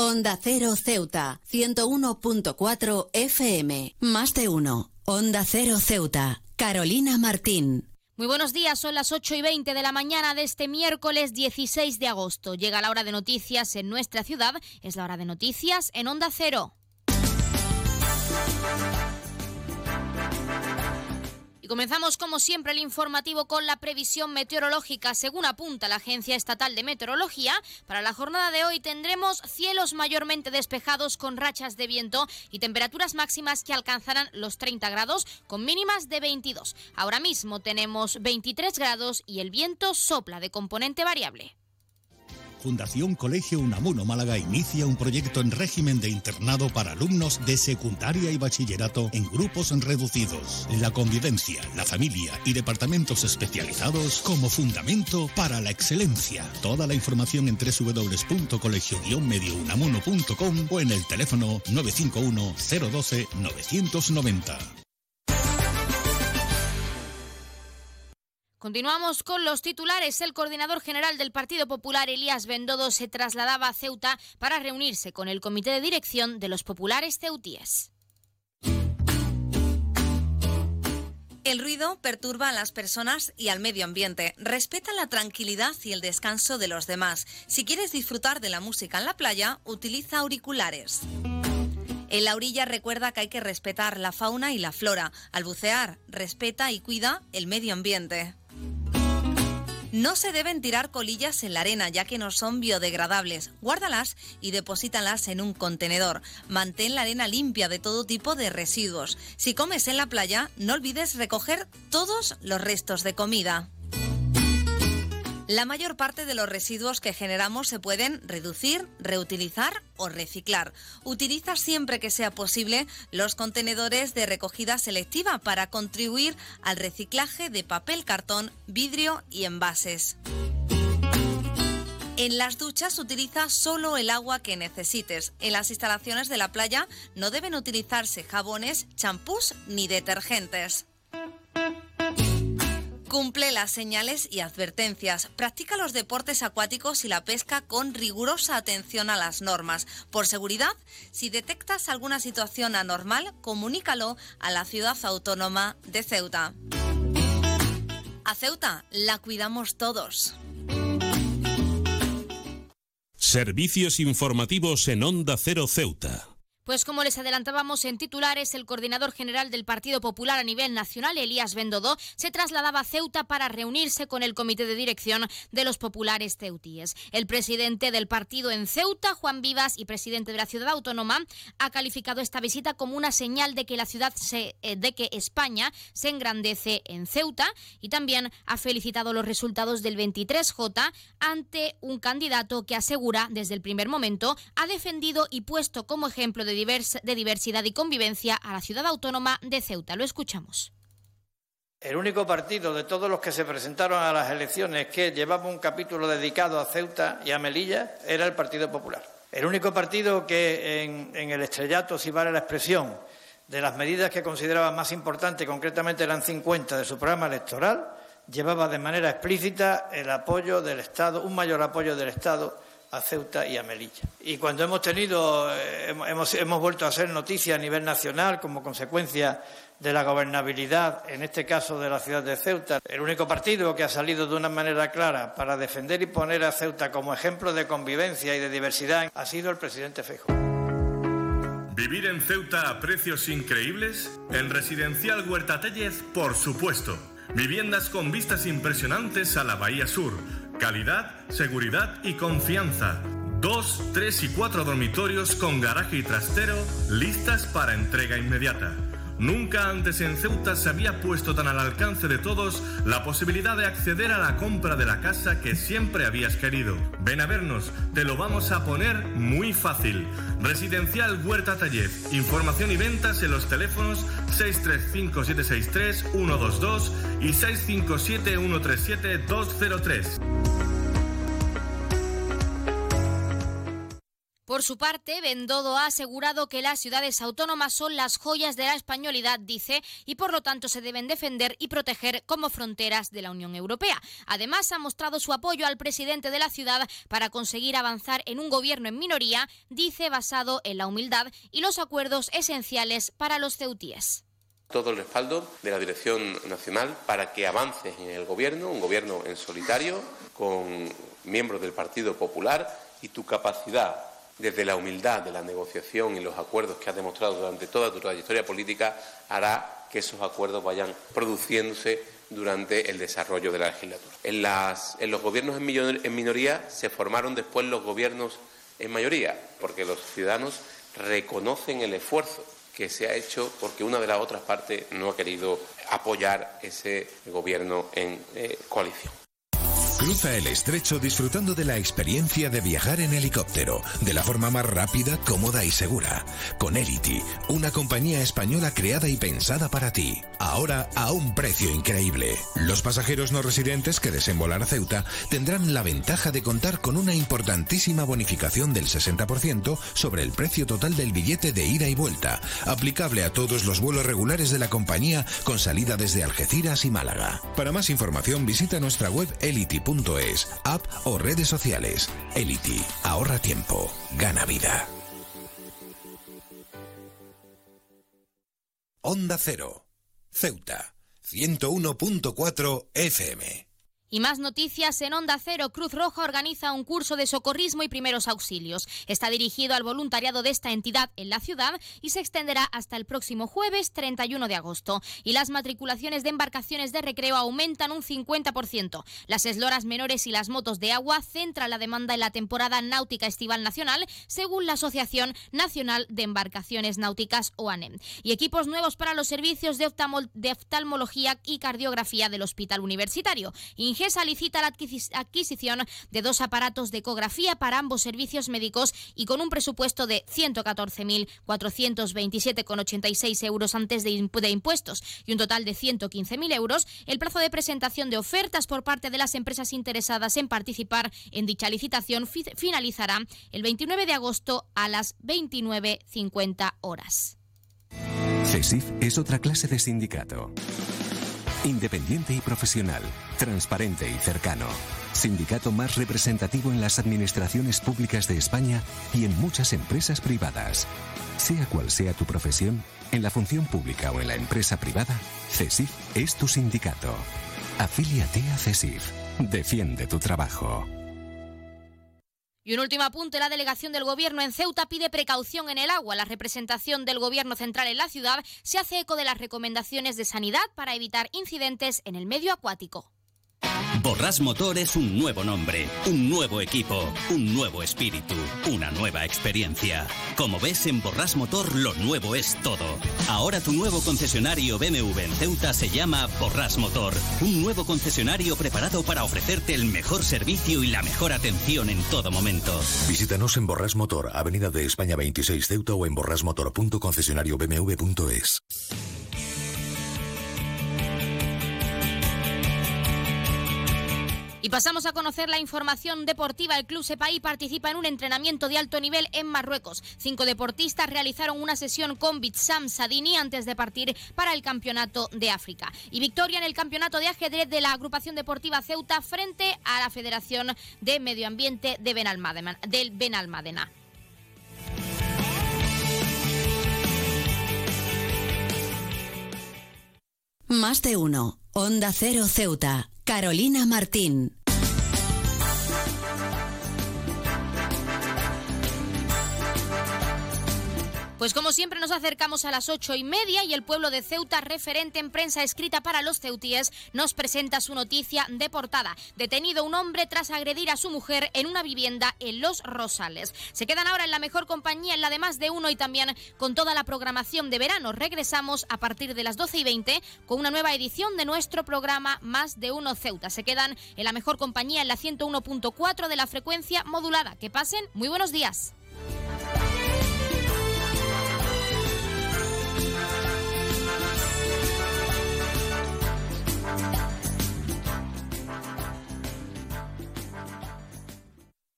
Onda Cero Ceuta, 101.4 FM. Más de uno. Onda Cero Ceuta. Carolina Martín. Muy buenos días, son las 8 y 20 de la mañana de este miércoles 16 de agosto. Llega la hora de noticias en nuestra ciudad, es la hora de noticias en Onda Cero. Comenzamos como siempre el informativo con la previsión meteorológica. Según apunta la Agencia Estatal de Meteorología, para la jornada de hoy tendremos cielos mayormente despejados con rachas de viento y temperaturas máximas que alcanzarán los 30 grados con mínimas de 22. Ahora mismo tenemos 23 grados y el viento sopla de componente variable. Fundación Colegio Unamuno Málaga inicia un proyecto en régimen de internado para alumnos de secundaria y bachillerato en grupos reducidos. La convivencia, la familia y departamentos especializados como fundamento para la excelencia. Toda la información en www.colegio-mediounamuno.com o en el teléfono 951 012 990. Continuamos con los titulares. El coordinador general del Partido Popular, Elías Bendodo, se trasladaba a Ceuta para reunirse con el comité de dirección de los populares ceutíes. El ruido perturba a las personas y al medio ambiente. Respeta la tranquilidad y el descanso de los demás. Si quieres disfrutar de la música en la playa, utiliza auriculares. En la orilla recuerda que hay que respetar la fauna y la flora. Al bucear, respeta y cuida el medio ambiente. No se deben tirar colillas en la arena ya que no son biodegradables. Guárdalas y deposítalas en un contenedor. Mantén la arena limpia de todo tipo de residuos. Si comes en la playa, no olvides recoger todos los restos de comida. La mayor parte de los residuos que generamos se pueden reducir, reutilizar o reciclar. Utiliza siempre que sea posible los contenedores de recogida selectiva para contribuir al reciclaje de papel, cartón, vidrio y envases. En las duchas utiliza solo el agua que necesites. En las instalaciones de la playa no deben utilizarse jabones, champús ni detergentes. Cumple las señales y advertencias. Practica los deportes acuáticos y la pesca con rigurosa atención a las normas. Por seguridad, si detectas alguna situación anormal, comunícalo a la ciudad autónoma de Ceuta. A Ceuta la cuidamos todos. Servicios informativos en Onda Cero Ceuta. Pues como les adelantábamos en titulares, el coordinador general del Partido Popular a nivel nacional, Elías Bendodó, se trasladaba a Ceuta para reunirse con el comité de dirección de los populares ceutíes. El presidente del partido en Ceuta, Juan Vivas, y presidente de la ciudad autónoma, ha calificado esta visita como una señal de que la ciudad eh, de que España se engrandece en Ceuta y también ha felicitado los resultados del 23J ante un candidato que asegura desde el primer momento ha defendido y puesto como ejemplo de de diversidad y convivencia a la ciudad autónoma de Ceuta. Lo escuchamos. El único partido de todos los que se presentaron a las elecciones que llevaba un capítulo dedicado a Ceuta y a Melilla era el Partido Popular. El único partido que en, el estrellato, si vale la expresión, de las medidas que consideraba más importantes, concretamente eran 50 de su programa electoral, llevaba de manera explícita el apoyo del Estado, un mayor apoyo del Estado a Ceuta y a Melilla. Y cuando hemos tenido, eh, hemos, hemos vuelto a ser noticia a nivel nacional como consecuencia de la gobernabilidad, en este caso de la ciudad de Ceuta, el único partido que ha salido de una manera clara para defender y poner a Ceuta como ejemplo de convivencia y de diversidad ha sido el presidente Feijóo. ¿Vivir en Ceuta a precios increíbles? En Residencial Huerta Tellez, por supuesto. Viviendas con vistas impresionantes a la Bahía Sur Calidad, seguridad y confianza. Dos, tres y cuatro dormitorios con garaje y trastero listas para entrega inmediata. Nunca antes en Ceuta se había puesto tan al alcance de todos la posibilidad de acceder a la compra de la casa que siempre habías querido. Ven a vernos, te lo vamos a poner muy fácil. Residencial Huerta Taller. Información y ventas en los teléfonos 635-763-122 y 657-137-203. Por su parte, Bendodo ha asegurado que las ciudades autónomas son las joyas de la españolidad, dice, y por lo tanto se deben defender y proteger como fronteras de la Unión Europea. Además, ha mostrado su apoyo al presidente de la ciudad para conseguir avanzar en un gobierno en minoría, dice, basado en la humildad y los acuerdos esenciales para los ceutíes todo el respaldo de la Dirección Nacional para que avance en el Gobierno, un Gobierno en solitario, con miembros del Partido Popular y tu capacidad desde la humildad de la negociación y los acuerdos que has demostrado durante toda tu trayectoria política, hará que esos acuerdos vayan produciéndose durante el desarrollo de la legislatura. En, los gobiernos en minoría se formaron después los gobiernos en mayoría, porque los ciudadanos reconocen el esfuerzo que se ha hecho porque una de las otras partes no ha querido apoyar ese gobierno en eh, coalición. Cruza el estrecho disfrutando de la experiencia de viajar en helicóptero, de la forma más rápida, cómoda y segura. Con Elity, una compañía española creada y pensada para ti. Ahora a un precio increíble. Los pasajeros no residentes que deseen volar a Ceuta tendrán la ventaja de contar con una importantísima bonificación del 60% sobre el precio total del billete de ida y vuelta, aplicable a todos los vuelos regulares de la compañía con salida desde Algeciras y Málaga. Para más información visita nuestra web elity es app o redes sociales. Elity, ahorra tiempo, gana vida. Onda Cero, Ceuta, 101.4 FM. Y más noticias en Onda Cero. Cruz Roja organiza un curso de socorrismo y primeros auxilios. Está dirigido al voluntariado de esta entidad en la ciudad y se extenderá hasta el próximo jueves 31 de agosto. Y las matriculaciones de embarcaciones de recreo aumentan un 50%. Las esloras menores y las motos de agua centran la demanda en la temporada náutica estival nacional, según la Asociación Nacional de Embarcaciones Náuticas OANEM. Y equipos nuevos para los servicios de, oftalmología y cardiografía del Hospital Universitario. Ingesa licita la adquisición de dos aparatos de ecografía para ambos servicios médicos y con un presupuesto de 114.427,86 euros antes de, impuestos y un total de 115.000 euros, el plazo de presentación de ofertas por parte de las empresas interesadas en participar en dicha licitación finalizará el 29 de agosto a las 29.50 horas. CESIF es otra clase de sindicato. Independiente y profesional, transparente y cercano. Sindicato más representativo en las administraciones públicas de España y en muchas empresas privadas. Sea cual sea tu profesión, en la función pública o en la empresa privada, CESIF es tu sindicato. Afíliate a CESIF. Defiende tu trabajo. Y un último apunte, la delegación del Gobierno en Ceuta pide precaución en el agua. La representación del Gobierno central en la ciudad se hace eco de las recomendaciones de sanidad para evitar incidentes en el medio acuático. Borras Motor es un nuevo nombre, un nuevo equipo, un nuevo espíritu, una nueva experiencia. Como ves, en Borras Motor lo nuevo es todo. Ahora tu nuevo concesionario BMW en Ceuta se llama Borras Motor. Un nuevo concesionario preparado para ofrecerte el mejor servicio y la mejor atención en todo momento. Visítanos en Borras Motor, Avenida de España 26 Ceuta o en borrasmotor.concesionariobmw.es. Y pasamos a conocer la información deportiva. El Club Sepaí participa en un entrenamiento de alto nivel en Marruecos. Cinco deportistas realizaron una sesión con Bitsam Sadini antes de partir para el Campeonato de África. Y victoria en el Campeonato de Ajedrez de la Agrupación Deportiva Ceuta frente a la Federación de Medio Ambiente de Benalmádena, del Benalmádena. Más de uno. Onda Cero Ceuta. Carolina Martín. Pues como siempre nos acercamos a las ocho y media y el pueblo de Ceuta, referente en prensa escrita para los ceutíes, nos presenta su noticia de portada. Detenido un hombre tras agredir a su mujer en una vivienda en Los Rosales. Se quedan ahora en la mejor compañía, en la de más de uno y también con toda la programación de verano. Regresamos a partir de las doce y veinte con una nueva edición de nuestro programa Más de uno Ceuta. Se quedan en la mejor compañía en la 101.4 de la frecuencia modulada. Que pasen muy buenos días.